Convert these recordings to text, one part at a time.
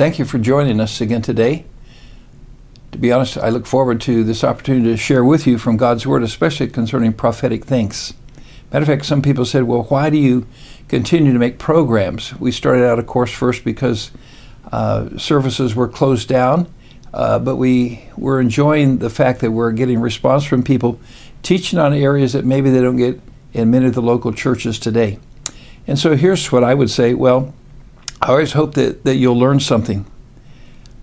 Thank you for joining us again today. To be honest, I look forward to this opportunity to share with you from God's Word, especially concerning prophetic things. Matter of fact, some people said, well, why do you continue to make programs? We started out, of course, first because uh, services were closed down, uh, but we were enjoying the fact that we're getting response from people teaching on areas that maybe they don't get in many of the local churches today. And so here's what I would say well, I always hope that, that you'll learn something.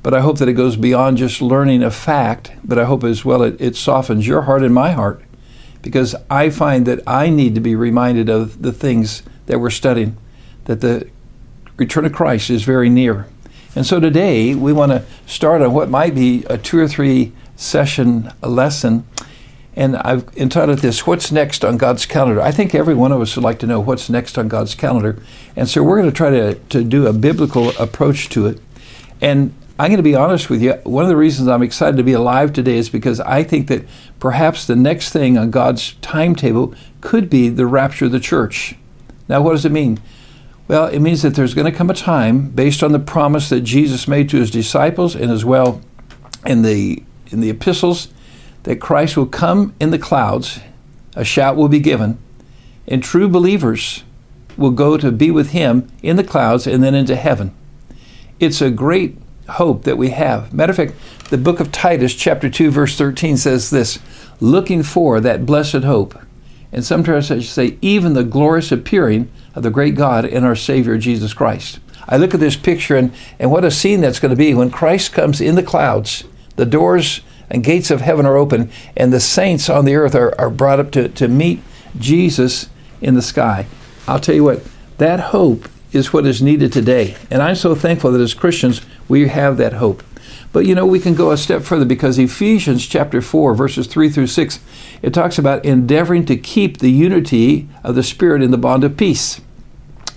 But I hope that it goes beyond just learning a fact, but I hope as well it, it softens your heart and my heart. Because I find that I need to be reminded of the things that we're studying, that the return of Christ is very near. And so today we want to start on what might be a two or three session lesson and I've entitled this, What's Next on God's Calendar? I think every one of us would like to know what's next on God's calendar. And so we're going to try to, to do a biblical approach to it. And I'm going to be honest with you. One of the reasons I'm excited to be alive today is because I think that perhaps the next thing on God's timetable could be the rapture of the church. Now, what does it mean? Well, it means that there's going to come a time based on the promise that Jesus made to his disciples and as well in the in the epistles that Christ will come in the clouds, a shout will be given, and true believers will go to be with him in the clouds and then into heaven. It's a great hope that we have. Matter of fact, the book of Titus, chapter 2, verse 13 says this looking for that blessed hope. And sometimes I say, even the glorious appearing of the great God and our Savior Jesus Christ. I look at this picture and, and what a scene that's going to be when Christ comes in the clouds. The doors and gates of heaven are open, and the saints on the earth are, are brought up to, to meet Jesus in the sky. I'll tell you what, that hope is what is needed today. And I'm so thankful that as Christians, we have that hope. But you know, we can go a step further because Ephesians chapter 4, verses 3 through 6, it talks about endeavoring to keep the unity of the Spirit in the bond of peace.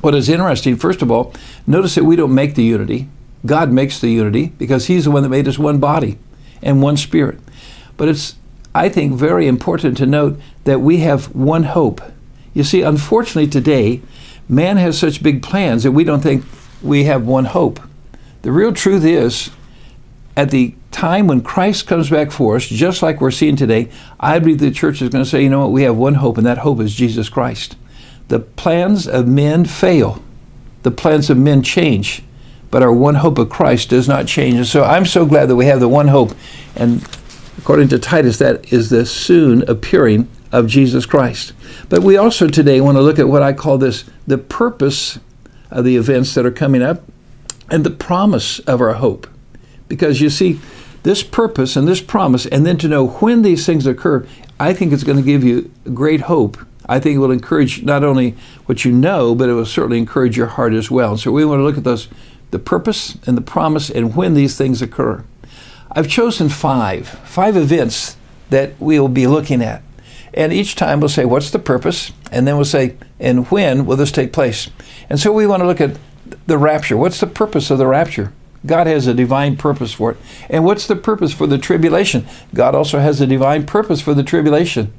What is interesting, first of all, notice that we don't make the unity. God makes the unity because He's the one that made us one body and one spirit. But it's, I think, very important to note that we have one hope. You see, unfortunately, today, man has such big plans that we don't think we have one hope. The real truth is, at the time when Christ comes back for us, just like we're seeing today, I believe the church is going to say, you know what, we have one hope, and that hope is Jesus Christ. The plans of men fail, the plans of men change but our one hope of Christ does not change. And so I'm so glad that we have the one hope. And according to Titus, that is the soon appearing of Jesus Christ. But we also today want to look at what I call this the purpose of the events that are coming up and the promise of our hope. Because you see, this purpose and this promise, and then to know when these things occur, I think it's going to give you great hope. I think it will encourage not only what you know, but it will certainly encourage your heart as well. So we want to look at those the purpose and the promise and when these things occur. I've chosen five, five events that we'll be looking at. And each time we'll say, what's the purpose? And then we'll say, and when will this take place? And so we want to look at the rapture. What's the purpose of the rapture? God has a divine purpose for it. And what's the purpose for the tribulation? God also has a divine purpose for the tribulation.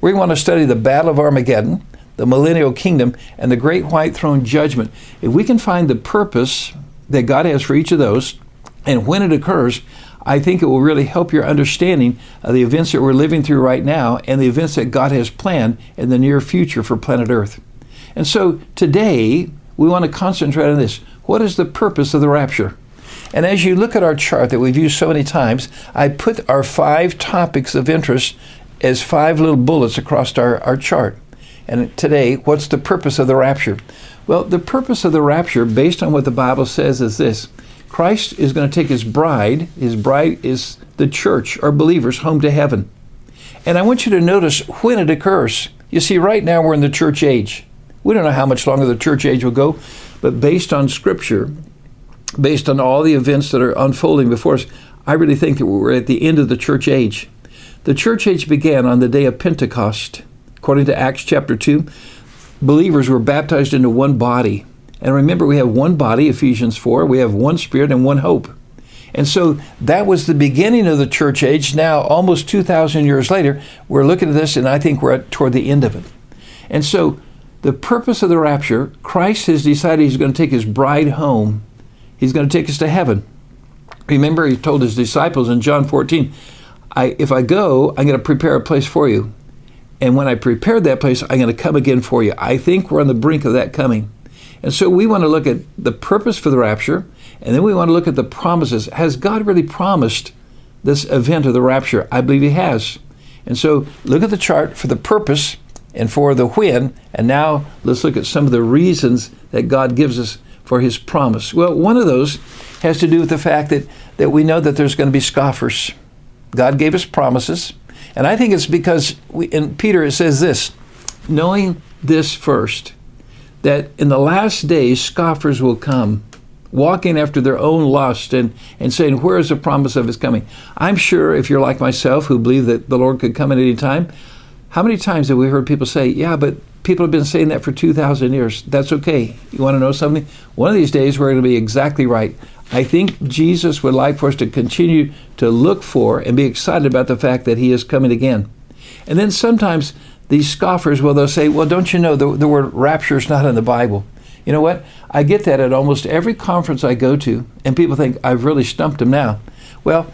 We want to study the Battle of Armageddon, the millennial kingdom, and the great white throne judgment. If we can find the purpose that God has for each of those. And when it occurs, I think it will really help your understanding of the events that we're living through right now and the events that God has planned in the near future for planet Earth. And so today, we want to concentrate on this. What is the purpose of the rapture? And as you look at our chart that we've used so many times, I put our five topics of interest as five little bullets across our, our chart. And today, what's the purpose of the rapture? Well, the purpose of the rapture, based on what the Bible says, is this Christ is going to take his bride, his bride is the church or believers, home to heaven. And I want you to notice when it occurs. You see, right now we're in the church age. We don't know how much longer the church age will go, but based on Scripture, based on all the events that are unfolding before us, I really think that we're at the end of the church age. The church age began on the day of Pentecost. According to Acts chapter 2, believers were baptized into one body. And remember, we have one body, Ephesians 4, we have one spirit and one hope. And so that was the beginning of the church age. Now, almost 2,000 years later, we're looking at this, and I think we're at, toward the end of it. And so, the purpose of the rapture, Christ has decided he's going to take his bride home. He's going to take us to heaven. Remember, he told his disciples in John 14, I, if I go, I'm going to prepare a place for you. And when I prepare that place, I'm going to come again for you. I think we're on the brink of that coming. And so we want to look at the purpose for the rapture, and then we want to look at the promises. Has God really promised this event of the rapture? I believe He has. And so look at the chart for the purpose and for the when, and now let's look at some of the reasons that God gives us for His promise. Well, one of those has to do with the fact that, that we know that there's going to be scoffers. God gave us promises, and I think it's because we, in Peter it says this knowing this first that in the last days scoffers will come, walking after their own lust and, and saying, Where is the promise of his coming? I'm sure if you're like myself who believe that the Lord could come at any time, how many times have we heard people say, Yeah, but people have been saying that for 2,000 years? That's okay. You want to know something? One of these days we're going to be exactly right. I think Jesus would like for us to continue to look for and be excited about the fact that he is coming again. And then sometimes these scoffers, well, they'll say, well, don't you know the, the word rapture is not in the Bible? You know what? I get that at almost every conference I go to, and people think I've really stumped them now. Well,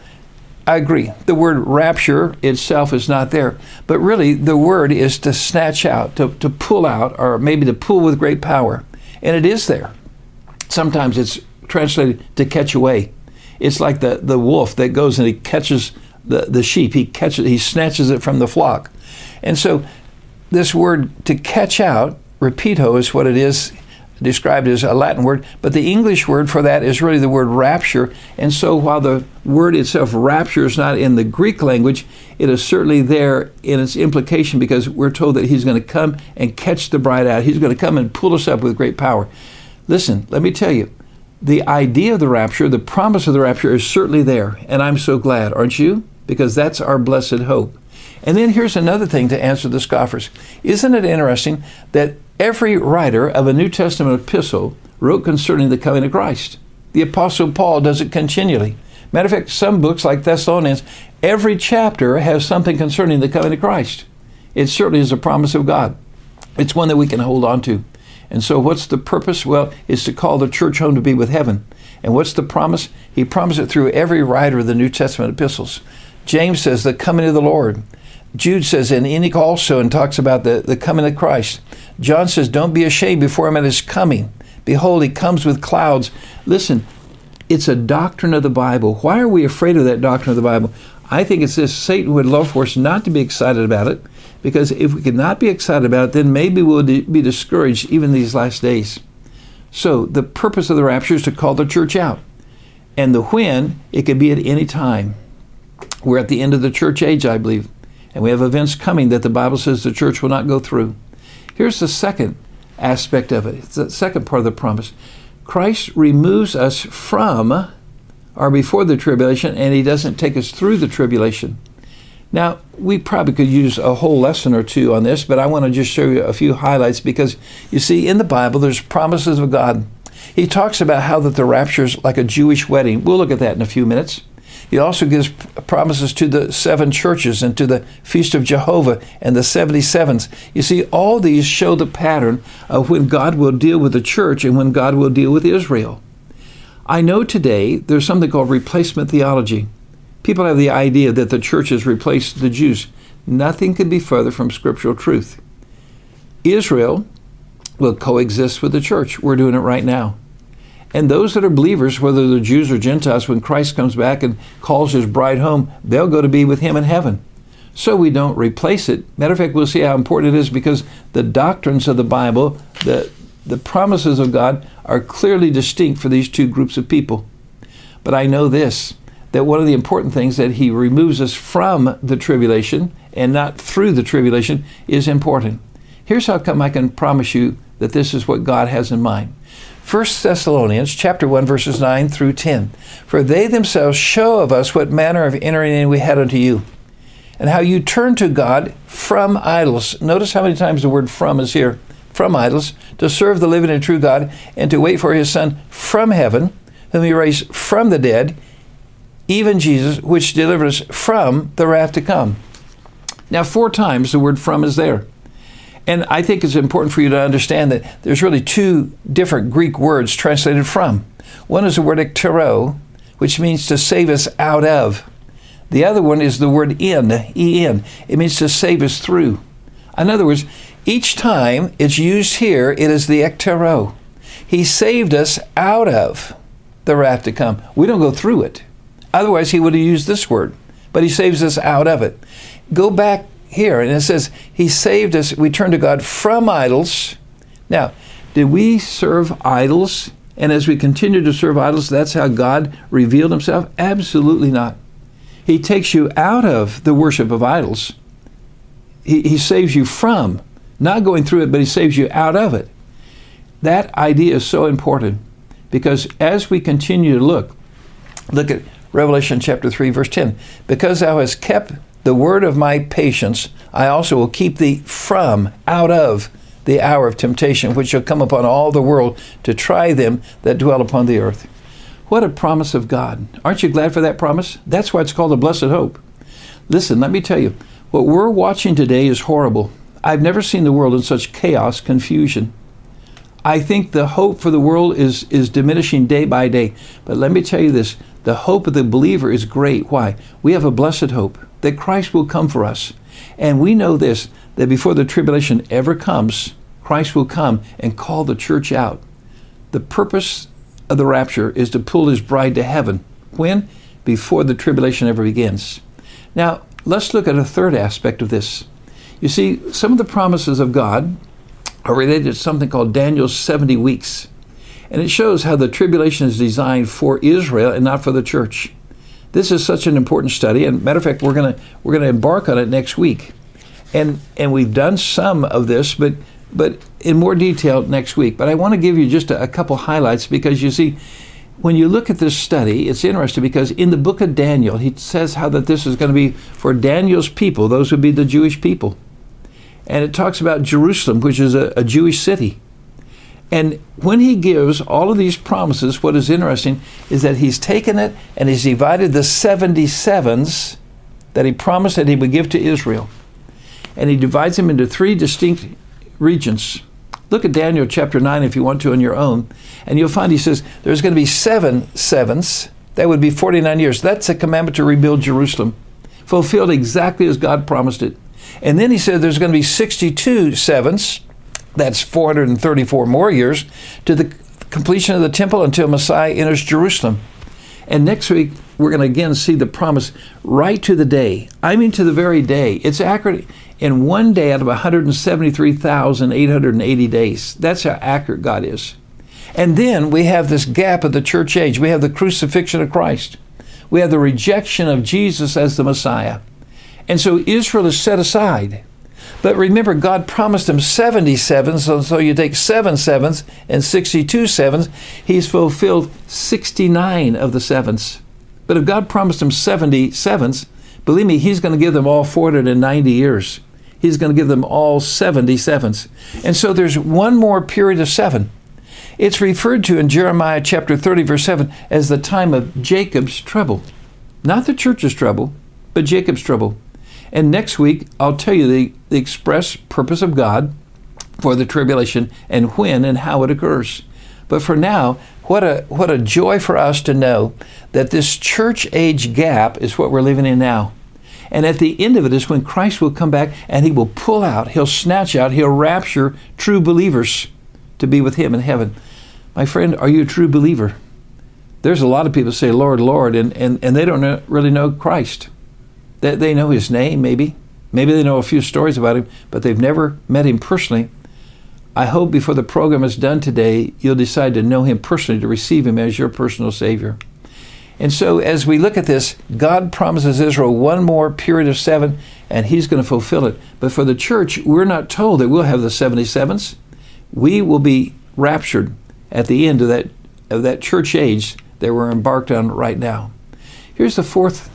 I agree. The word rapture itself is not there. But really, the word is to snatch out, to, to pull out, or maybe to pull with great power. And it is there. Sometimes it's translated to catch away. It's like the, the wolf that goes and he catches the, the sheep. He catches he snatches it from the flock. And so this word to catch out, repito is what it is described as a Latin word, but the English word for that is really the word rapture. And so while the word itself, rapture, is not in the Greek language, it is certainly there in its implication because we're told that he's going to come and catch the bride out. He's going to come and pull us up with great power. Listen, let me tell you, the idea of the rapture, the promise of the rapture is certainly there. And I'm so glad, aren't you? Because that's our blessed hope. And then here's another thing to answer the scoffers. Isn't it interesting that every writer of a New Testament epistle wrote concerning the coming of Christ? The Apostle Paul does it continually. Matter of fact, some books like Thessalonians, every chapter has something concerning the coming of Christ. It certainly is a promise of God. It's one that we can hold on to. And so, what's the purpose? Well, it's to call the church home to be with heaven. And what's the promise? He promised it through every writer of the New Testament epistles. James says, the coming of the Lord. Jude says, and Enoch also, and talks about the, the coming of Christ. John says, Don't be ashamed before him at his coming. Behold, he comes with clouds. Listen, it's a doctrine of the Bible. Why are we afraid of that doctrine of the Bible? I think it's this Satan would love for us not to be excited about it, because if we could not be excited about it, then maybe we'll be discouraged even these last days. So, the purpose of the rapture is to call the church out. And the when, it could be at any time. We're at the end of the church age, I believe. And we have events coming that the Bible says the church will not go through. Here's the second aspect of it. It's the second part of the promise. Christ removes us from or before the tribulation, and he doesn't take us through the tribulation. Now, we probably could use a whole lesson or two on this, but I want to just show you a few highlights because you see, in the Bible, there's promises of God. He talks about how that the rapture is like a Jewish wedding. We'll look at that in a few minutes. He also gives promises to the seven churches and to the Feast of Jehovah and the 77s. You see, all these show the pattern of when God will deal with the church and when God will deal with Israel. I know today there's something called replacement theology. People have the idea that the church has replaced the Jews. Nothing could be further from scriptural truth. Israel will coexist with the church. We're doing it right now. And those that are believers, whether they're Jews or Gentiles, when Christ comes back and calls his bride home, they'll go to be with him in heaven. So we don't replace it. Matter of fact, we'll see how important it is because the doctrines of the Bible, the, the promises of God, are clearly distinct for these two groups of people. But I know this that one of the important things that he removes us from the tribulation and not through the tribulation is important. Here's how come I can promise you that this is what God has in mind. 1 Thessalonians chapter 1 verses 9 through 10. For they themselves show of us what manner of entering in we had unto you, and how you turned to God from idols. Notice how many times the word from is here. From idols, to serve the living and true God, and to wait for his Son from heaven, whom he raised from the dead, even Jesus, which delivered us from the wrath to come. Now, four times the word from is there. And I think it's important for you to understand that there's really two different Greek words translated from. One is the word ektero, which means to save us out of. The other one is the word in, en. It means to save us through. In other words, each time it's used here, it is the ektero. He saved us out of the wrath to come. We don't go through it. Otherwise, he would have used this word, but he saves us out of it. Go back here, and it says, He saved us. We turn to God from idols. Now, did we serve idols? And as we continue to serve idols, that's how God revealed himself? Absolutely not. He takes you out of the worship of idols. He, he saves you from, not going through it, but he saves you out of it. That idea is so important because as we continue to look, look at Revelation chapter 3, verse 10. Because thou hast kept the word of my patience, I also will keep thee from, out of, the hour of temptation which shall come upon all the world to try them that dwell upon the earth. What a promise of God. Aren't you glad for that promise? That's why it's called a blessed hope. Listen, let me tell you, what we're watching today is horrible. I've never seen the world in such chaos, confusion. I think the hope for the world is, is diminishing day by day. But let me tell you this the hope of the believer is great. Why? We have a blessed hope that Christ will come for us. And we know this that before the tribulation ever comes, Christ will come and call the church out. The purpose of the rapture is to pull his bride to heaven. When? Before the tribulation ever begins. Now, let's look at a third aspect of this. You see, some of the promises of God are related to something called Daniel's 70 weeks. And it shows how the tribulation is designed for Israel and not for the church. This is such an important study, and matter of fact, we're gonna we're gonna embark on it next week, and and we've done some of this, but but in more detail next week. But I want to give you just a, a couple highlights because you see, when you look at this study, it's interesting because in the book of Daniel, he says how that this is going to be for Daniel's people; those would be the Jewish people, and it talks about Jerusalem, which is a, a Jewish city. And when he gives all of these promises, what is interesting is that he's taken it and he's divided the 77s that he promised that he would give to Israel. And he divides them into three distinct regions. Look at Daniel chapter 9 if you want to on your own. And you'll find he says there's going to be seven sevens. That would be 49 years. That's a commandment to rebuild Jerusalem, fulfilled exactly as God promised it. And then he said there's going to be 62 sevens that's 434 more years to the completion of the temple until Messiah enters Jerusalem. And next week, we're going to again see the promise right to the day. I mean, to the very day. It's accurate in one day out of 173,880 days. That's how accurate God is. And then we have this gap of the church age. We have the crucifixion of Christ. We have the rejection of Jesus as the Messiah. And so Israel is set aside. But remember, God promised him 77, so, so you take seven sevens and 62 sevens. He's fulfilled 69 of the sevens. But if God promised him 70 sevens, believe me, he's going to give them all 490 years. He's going to give them all 70 sevens. And so there's one more period of seven. It's referred to in Jeremiah chapter 30, verse 7, as the time of Jacob's trouble. Not the church's trouble, but Jacob's trouble. And next week, I'll tell you the, the express purpose of God for the tribulation and when and how it occurs. But for now, what a, what a joy for us to know that this church age gap is what we're living in now. And at the end of it is when Christ will come back and he will pull out, he'll snatch out, he'll rapture true believers to be with him in heaven. My friend, are you a true believer? There's a lot of people say, Lord, Lord, and, and, and they don't know, really know Christ. They, they know his name, maybe. Maybe they know a few stories about him, but they've never met him personally. I hope before the program is done today, you'll decide to know him personally, to receive him as your personal Savior. And so, as we look at this, God promises Israel one more period of seven, and He's going to fulfill it. But for the church, we're not told that we'll have the 77s. We will be raptured at the end of that, of that church age that we're embarked on right now. Here's the fourth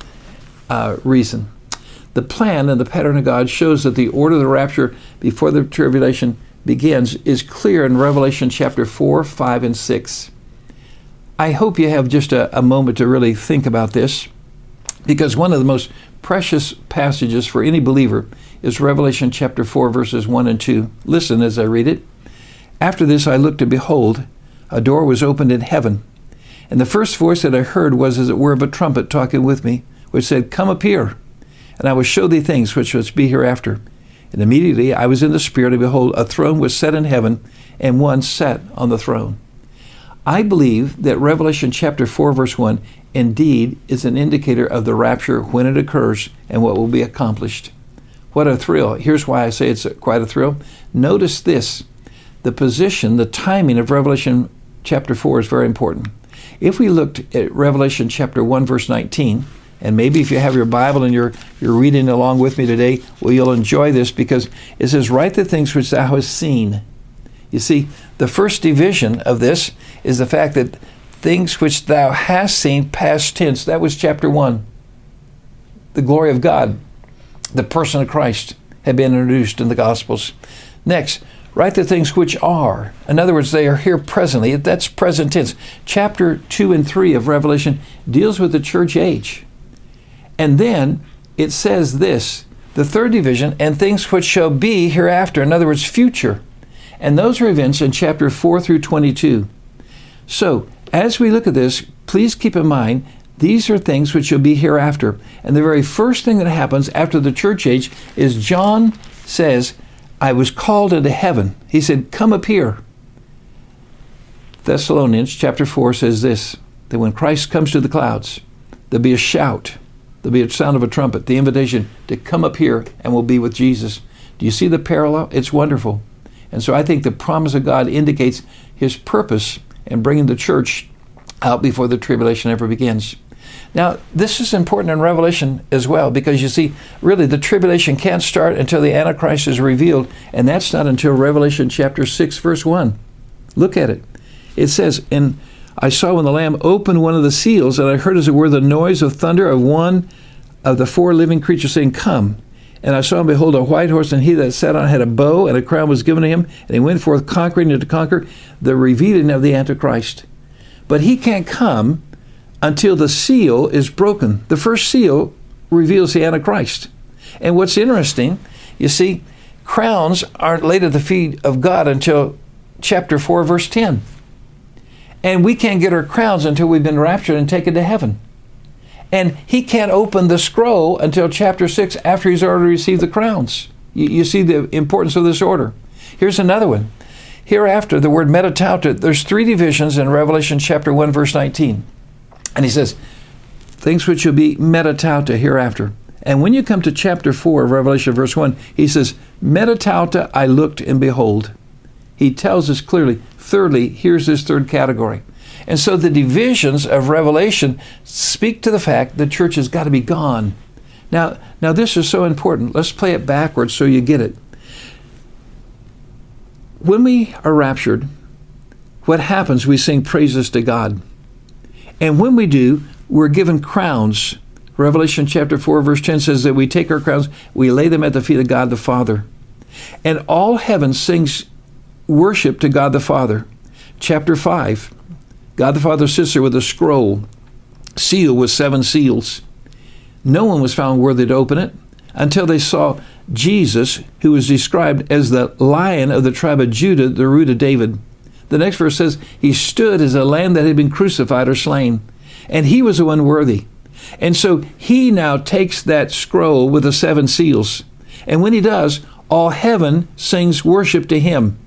uh, reason. The plan and the pattern of God shows that the order of the rapture before the tribulation begins is clear in Revelation chapter 4, 5, and 6. I hope you have just a, a moment to really think about this because one of the most precious passages for any believer is Revelation chapter 4, verses 1 and 2. Listen as I read it. After this I looked, and behold, a door was opened in heaven. And the first voice that I heard was as it were of a trumpet talking with me, which said, Come here, and I will show thee things which must be hereafter. And immediately I was in the Spirit, and behold, a throne was set in heaven, and one sat on the throne. I believe that Revelation chapter 4, verse 1, indeed is an indicator of the rapture when it occurs and what will be accomplished. What a thrill. Here's why I say it's quite a thrill. Notice this the position, the timing of Revelation chapter 4 is very important. If we looked at Revelation chapter 1, verse 19, and maybe if you have your Bible and you're, you're reading along with me today, well, you'll enjoy this because it says, Write the things which thou hast seen. You see, the first division of this is the fact that things which thou hast seen, past tense, that was chapter 1. The glory of God, the person of Christ, had been introduced in the Gospels. Next, write the things which are. In other words, they are here presently. That's present tense. Chapter 2 and 3 of Revelation deals with the church age. And then it says this the third division, and things which shall be hereafter. In other words, future. And those are events in chapter 4 through 22. So, as we look at this, please keep in mind these are things which shall be hereafter. And the very first thing that happens after the church age is John says, I was called into heaven. He said, Come up here. Thessalonians chapter 4 says this that when Christ comes to the clouds, there'll be a shout There'll be a sound of a trumpet, the invitation to come up here and we'll be with Jesus. Do you see the parallel? It's wonderful. And so I think the promise of God indicates his purpose in bringing the church out before the tribulation ever begins. Now, this is important in Revelation as well because you see, really, the tribulation can't start until the Antichrist is revealed, and that's not until Revelation chapter 6, verse 1. Look at it. It says, And I saw when the Lamb opened one of the seals, and I heard as it were the noise of thunder of one of the four living creatures saying, Come. And I saw and behold a white horse, and he that sat on had a bow, and a crown was given to him, and he went forth conquering and to conquer the revealing of the Antichrist. But he can't come until the seal is broken. The first seal reveals the Antichrist. And what's interesting, you see, crowns aren't laid at the feet of God until chapter 4, verse 10. And we can't get our crowns until we've been raptured and taken to heaven. And he can't open the scroll until chapter 6 after he's already received the crowns. You, you see the importance of this order. Here's another one. Hereafter, the word metatauta, there's three divisions in Revelation chapter 1, verse 19. And he says, things which will be metatauta hereafter. And when you come to chapter 4 of Revelation, verse 1, he says, Metatauta I looked and behold. He tells us clearly, Thirdly, here's this third category. And so the divisions of Revelation speak to the fact the church has got to be gone. Now, now this is so important. Let's play it backwards so you get it. When we are raptured, what happens? We sing praises to God. And when we do, we're given crowns. Revelation chapter 4, verse 10 says that we take our crowns, we lay them at the feet of God the Father. And all heaven sings worship to God the Father. Chapter 5 God the Father sits there with a scroll, sealed with seven seals. No one was found worthy to open it until they saw Jesus, who was described as the lion of the tribe of Judah, the root of David. The next verse says, He stood as a lamb that had been crucified or slain, and he was the one worthy. And so he now takes that scroll with the seven seals. And when he does, all heaven sings worship to him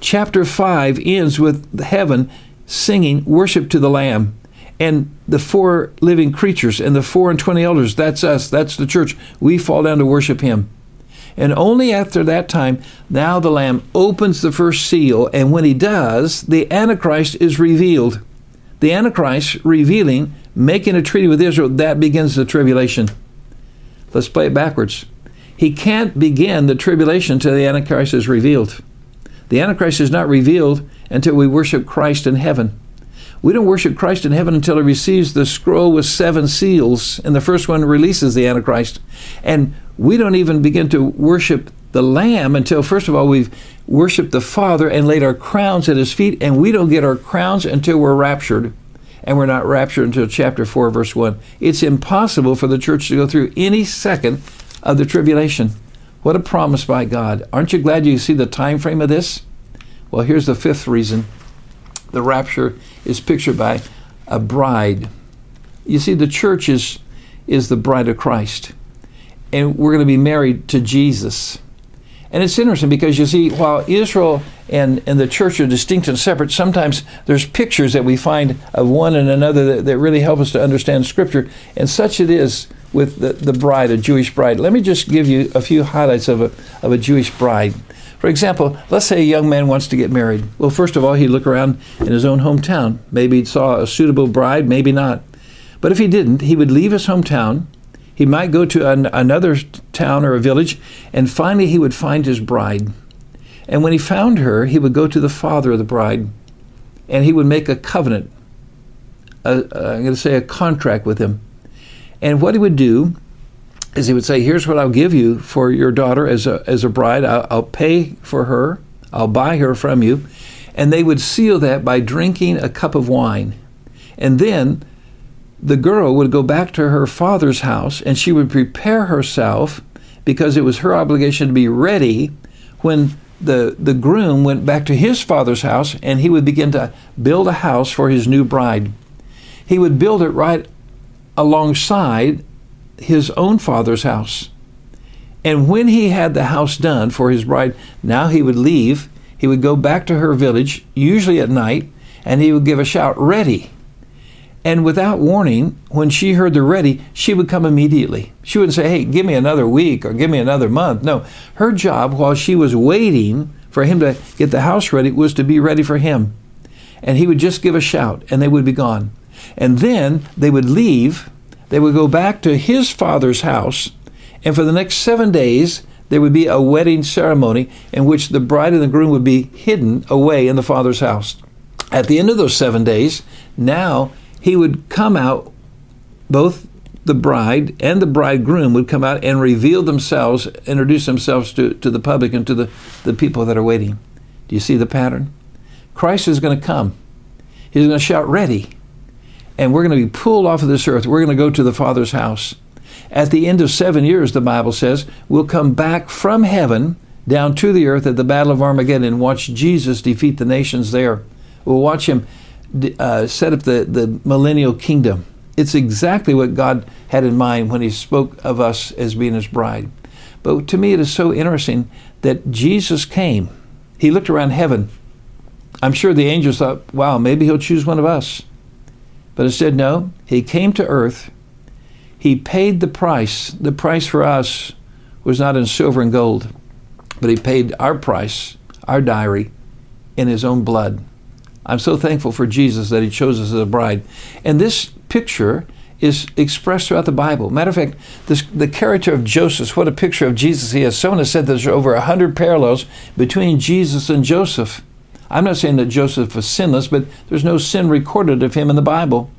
chapter 5 ends with heaven singing worship to the Lamb. And the four living creatures and the four and twenty elders, that's us, that's the church. We fall down to worship Him. And only after that time, now the Lamb opens the first seal, and when he does, the Antichrist is revealed. The Antichrist revealing, making a treaty with Israel, that begins the tribulation. Let's play it backwards. He can't begin the tribulation until the Antichrist is revealed. The Antichrist is not revealed until we worship Christ in heaven. We don't worship Christ in heaven until he receives the scroll with seven seals, and the first one releases the Antichrist. And we don't even begin to worship the Lamb until, first of all, we've worshiped the Father and laid our crowns at his feet, and we don't get our crowns until we're raptured. And we're not raptured until chapter 4, verse 1. It's impossible for the church to go through any second of the tribulation. What a promise by God. Aren't you glad you see the time frame of this? Well, here's the fifth reason. The rapture is pictured by a bride. You see, the church is, is the bride of Christ, and we're going to be married to Jesus. And it's interesting because you see, while Israel and, and the church are distinct and separate, sometimes there's pictures that we find of one and another that, that really help us to understand Scripture. And such it is with the, the bride, a Jewish bride. Let me just give you a few highlights of a, of a Jewish bride. For example, let's say a young man wants to get married. Well, first of all, he'd look around in his own hometown. Maybe he saw a suitable bride, maybe not. But if he didn't, he would leave his hometown. He might go to an, another town or a village, and finally he would find his bride. And when he found her, he would go to the father of the bride, and he would make a covenant. i am going to say a contract with him. And what he would do is he would say, "Here's what I'll give you for your daughter as a as a bride. I'll, I'll pay for her. I'll buy her from you." And they would seal that by drinking a cup of wine, and then the girl would go back to her father's house and she would prepare herself because it was her obligation to be ready when the, the groom went back to his father's house and he would begin to build a house for his new bride. He would build it right alongside his own father's house. And when he had the house done for his bride, now he would leave. He would go back to her village, usually at night, and he would give a shout, Ready! And without warning, when she heard the ready, she would come immediately. She wouldn't say, Hey, give me another week or give me another month. No, her job while she was waiting for him to get the house ready was to be ready for him. And he would just give a shout and they would be gone. And then they would leave they would go back to his father's house, and for the next seven days, there would be a wedding ceremony in which the bride and the groom would be hidden away in the father's house. At the end of those seven days, now he would come out, both the bride and the bridegroom would come out and reveal themselves, introduce themselves to, to the public and to the, the people that are waiting. Do you see the pattern? Christ is going to come. He's going to shout, Ready and we're going to be pulled off of this earth. We're going to go to the Father's house. At the end of seven years, the Bible says, we'll come back from heaven down to the earth at the Battle of Armageddon and watch Jesus defeat the nations there. We'll watch him uh, set up the, the millennial kingdom. It's exactly what God had in mind when he spoke of us as being his bride. But to me, it is so interesting that Jesus came. He looked around heaven. I'm sure the angels thought, wow, maybe he'll choose one of us. But instead, no, he came to earth. He paid the price. The price for us was not in silver and gold, but he paid our price, our diary, in his own blood. I'm so thankful for Jesus that he chose us as a bride. And this picture is expressed throughout the Bible. Matter of fact, this, the character of Joseph, what a picture of Jesus he is. Someone has said there's over a hundred parallels between Jesus and Joseph. I'm not saying that Joseph was sinless, but there's no sin recorded of him in the Bible.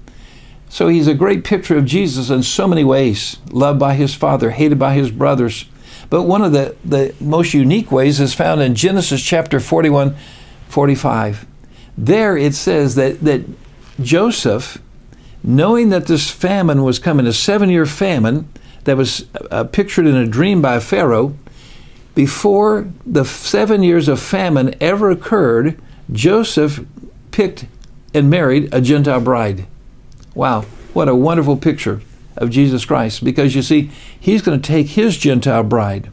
So he's a great picture of Jesus in so many ways loved by his father, hated by his brothers. But one of the, the most unique ways is found in Genesis chapter 41 45. There it says that, that Joseph, knowing that this famine was coming, a seven year famine that was uh, pictured in a dream by Pharaoh, before the seven years of famine ever occurred, Joseph picked and married a Gentile bride. Wow, what a wonderful picture of Jesus Christ. Because you see, he's going to take his Gentile bride.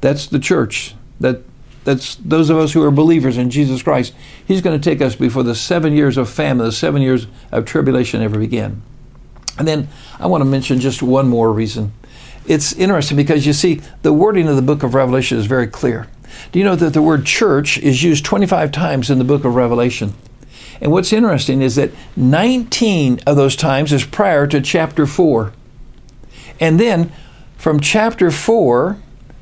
That's the church. That that's those of us who are believers in Jesus Christ. He's going to take us before the seven years of famine, the seven years of tribulation ever begin. And then I want to mention just one more reason it's interesting because you see, the wording of the book of Revelation is very clear. Do you know that the word church is used 25 times in the book of Revelation? And what's interesting is that 19 of those times is prior to chapter 4. And then from chapter 4,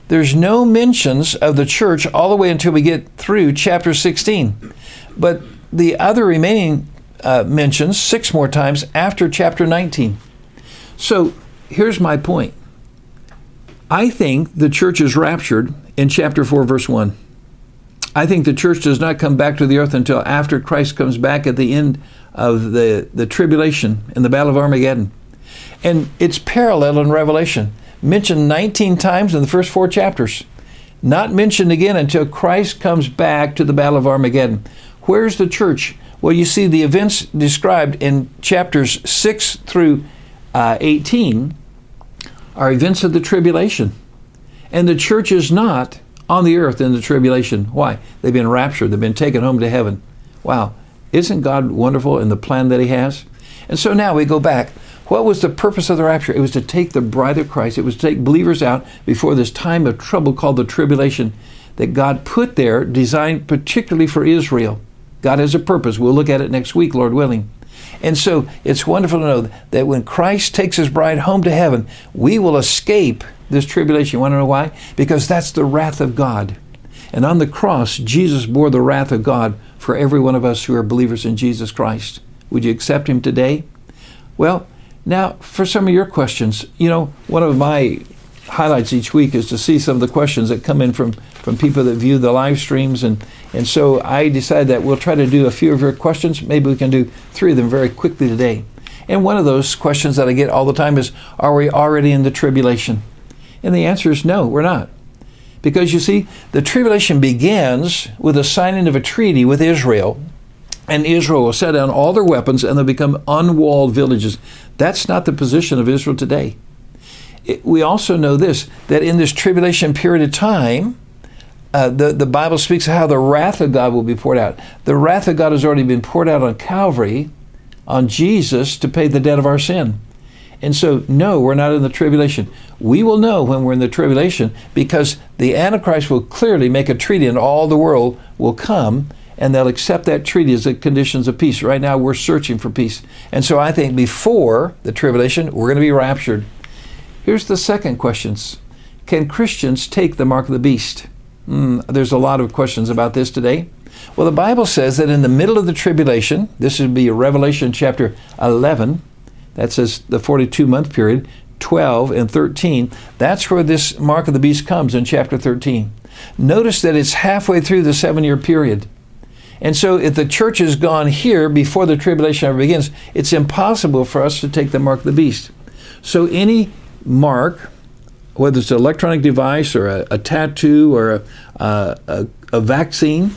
there's no mentions of the church all the way until we get through chapter 16. But the other remaining uh, mentions six more times after chapter 19. So here's my point I think the church is raptured in chapter 4, verse 1. I think the church does not come back to the earth until after Christ comes back at the end of the, the tribulation in the Battle of Armageddon. And it's parallel in Revelation, mentioned 19 times in the first four chapters, not mentioned again until Christ comes back to the Battle of Armageddon. Where's the church? Well, you see, the events described in chapters 6 through uh, 18 are events of the tribulation. And the church is not on the earth in the tribulation. Why? They've been raptured, they've been taken home to heaven. Wow. Isn't God wonderful in the plan that He has? And so now we go back. What was the purpose of the rapture? It was to take the bride of Christ, it was to take believers out before this time of trouble called the tribulation that God put there, designed particularly for Israel. God has a purpose. We'll look at it next week, Lord willing. And so it's wonderful to know that when Christ takes his bride home to heaven, we will escape this tribulation. You want to know why? Because that's the wrath of God. And on the cross, Jesus bore the wrath of God for every one of us who are believers in Jesus Christ. Would you accept him today? Well, now for some of your questions, you know, one of my highlights each week is to see some of the questions that come in from, from people that view the live streams. And, and so I decided that we'll try to do a few of your questions. Maybe we can do three of them very quickly today. And one of those questions that I get all the time is Are we already in the tribulation? And the answer is no, we're not. Because you see, the tribulation begins with the signing of a treaty with Israel, and Israel will set down all their weapons and they'll become unwalled villages. That's not the position of Israel today we also know this that in this tribulation period of time, uh, the, the Bible speaks of how the wrath of God will be poured out. The wrath of God has already been poured out on Calvary, on Jesus, to pay the debt of our sin. And so, no, we're not in the tribulation. We will know when we're in the tribulation because the Antichrist will clearly make a treaty and all the world will come and they'll accept that treaty as the conditions of peace. Right now, we're searching for peace. And so, I think before the tribulation, we're going to be raptured. Here's the second question Can Christians take the mark of the beast? Mm, there's a lot of questions about this today. Well, the Bible says that in the middle of the tribulation, this would be Revelation chapter 11, that says the 42 month period, 12 and 13, that's where this mark of the beast comes in chapter 13. Notice that it's halfway through the seven year period. And so, if the church has gone here before the tribulation ever begins, it's impossible for us to take the mark of the beast. So, any mark, whether it's an electronic device or a, a tattoo or a, a, a vaccine,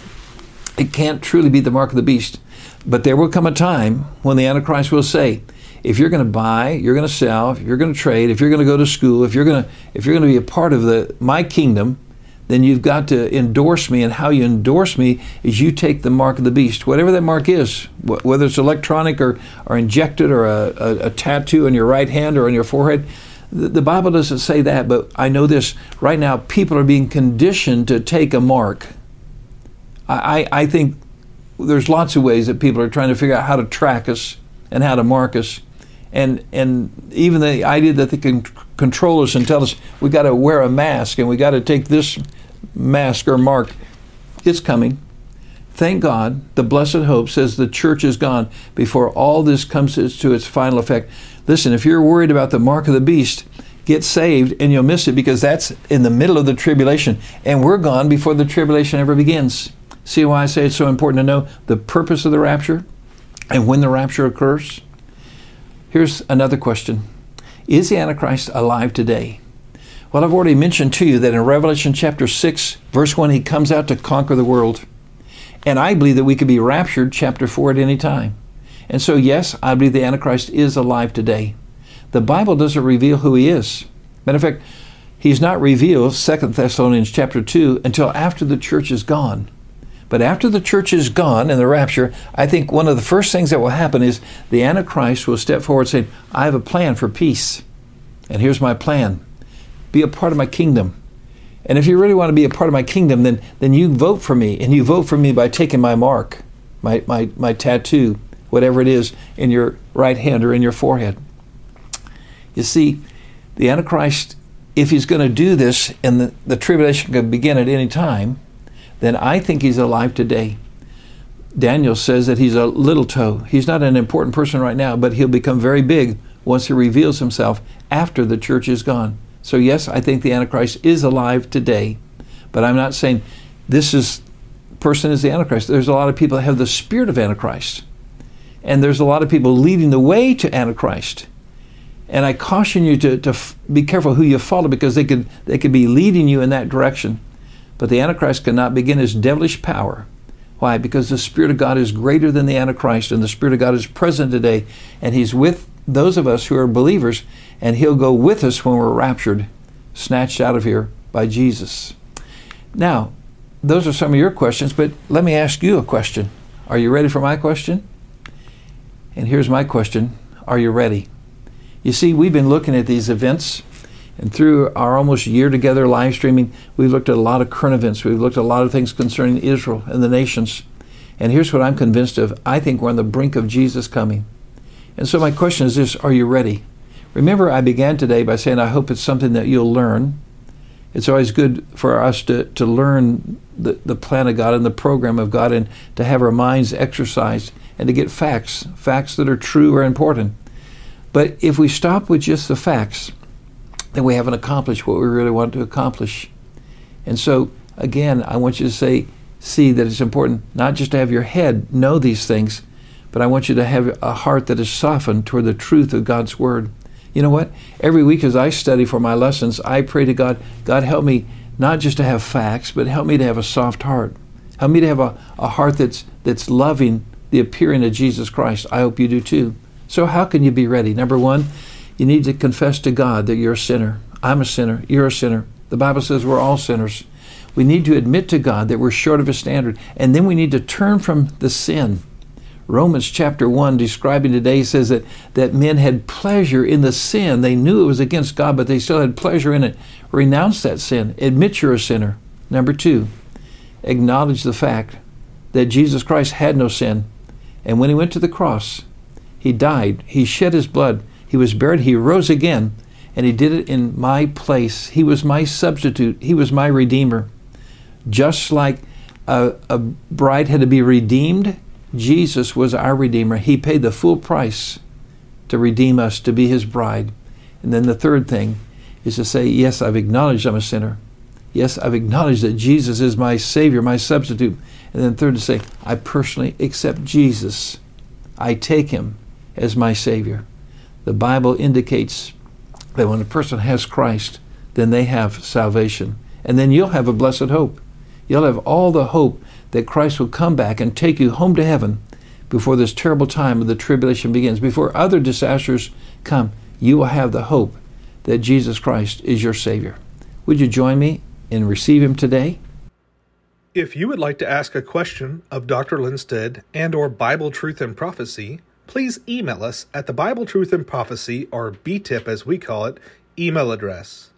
it can't truly be the mark of the beast. But there will come a time when the Antichrist will say, if you're going to buy, you're going to sell, if you're going to trade, if you're going to go to school, if you're going to if you're going to be a part of the my kingdom, then you've got to endorse me. And how you endorse me is you take the mark of the beast, whatever that mark is, whether it's electronic or, or injected or a, a, a tattoo on your right hand or on your forehead. The Bible doesn't say that, but I know this. Right now, people are being conditioned to take a mark. I, I think there's lots of ways that people are trying to figure out how to track us and how to mark us. And, and even the idea that they can control us and tell us we got to wear a mask and we got to take this mask or mark, it's coming. Thank God, the blessed hope says the church is gone before all this comes to its final effect. Listen, if you're worried about the mark of the beast, get saved and you'll miss it because that's in the middle of the tribulation. And we're gone before the tribulation ever begins. See why I say it's so important to know the purpose of the rapture and when the rapture occurs? Here's another question Is the Antichrist alive today? Well, I've already mentioned to you that in Revelation chapter 6, verse 1, he comes out to conquer the world. And I believe that we could be raptured, chapter 4, at any time. And so, yes, I believe the Antichrist is alive today. The Bible doesn't reveal who he is. Matter of fact, he's not revealed, Second Thessalonians chapter 2, until after the church is gone. But after the church is gone in the rapture, I think one of the first things that will happen is the Antichrist will step forward saying, I have a plan for peace. And here's my plan be a part of my kingdom. And if you really want to be a part of my kingdom, then, then you vote for me. And you vote for me by taking my mark, my, my, my tattoo, whatever it is in your right hand or in your forehead. You see, the Antichrist, if he's going to do this and the, the tribulation could begin at any time, then I think he's alive today. Daniel says that he's a little toe. He's not an important person right now, but he'll become very big once he reveals himself after the church is gone. So, yes, I think the Antichrist is alive today, but I'm not saying this is person is the Antichrist. There's a lot of people that have the spirit of Antichrist. And there's a lot of people leading the way to Antichrist. And I caution you to, to f- be careful who you follow because they could, they could be leading you in that direction. But the Antichrist cannot begin his devilish power Why? Because the Spirit of God is greater than the Antichrist, and the Spirit of God is present today, and He's with those of us who are believers, and He'll go with us when we're raptured, snatched out of here by Jesus. Now, those are some of your questions, but let me ask you a question. Are you ready for my question? And here's my question Are you ready? You see, we've been looking at these events, and through our almost year together live streaming, we've looked at a lot of current events. We've looked at a lot of things concerning Israel and the nations. And here's what I'm convinced of I think we're on the brink of Jesus coming. And so, my question is this Are you ready? Remember, I began today by saying I hope it's something that you'll learn. It's always good for us to, to learn the, the plan of God and the program of God and to have our minds exercised and to get facts, facts that are true or important. But if we stop with just the facts, then we haven't accomplished what we really want to accomplish. And so, again, I want you to say, see that it's important not just to have your head know these things, but I want you to have a heart that is softened toward the truth of God's Word. You know what? Every week as I study for my lessons, I pray to God, God, help me not just to have facts, but help me to have a soft heart. Help me to have a, a heart that's, that's loving the appearing of Jesus Christ. I hope you do too. So, how can you be ready? Number one, you need to confess to God that you're a sinner. I'm a sinner. You're a sinner. The Bible says we're all sinners. We need to admit to God that we're short of a standard, and then we need to turn from the sin. Romans chapter 1, describing today, says that, that men had pleasure in the sin. They knew it was against God, but they still had pleasure in it. Renounce that sin. Admit you're a sinner. Number two, acknowledge the fact that Jesus Christ had no sin. And when he went to the cross, he died. He shed his blood. He was buried. He rose again. And he did it in my place. He was my substitute. He was my redeemer. Just like a, a bride had to be redeemed, Jesus was our redeemer. He paid the full price to redeem us, to be his bride. And then the third thing is to say, Yes, I've acknowledged I'm a sinner. Yes, I've acknowledged that Jesus is my Savior, my substitute. And then third to say, I personally accept Jesus. I take him as my Savior. The Bible indicates that when a person has Christ, then they have salvation. And then you'll have a blessed hope. You'll have all the hope that Christ will come back and take you home to heaven before this terrible time of the tribulation begins. Before other disasters come, you will have the hope that Jesus Christ is your Savior. Would you join me and receive Him today? If you would like to ask a question of Dr. Lindsted and or Bible Truth and Prophecy, please email us at the Bible Truth and Prophecy, or BTIP as we call it, email address.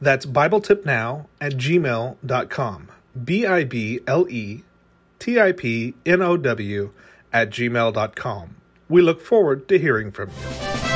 That's BibleTipNow at gmail.com. B I B L E T I P N O W at gmail.com. We look forward to hearing from you.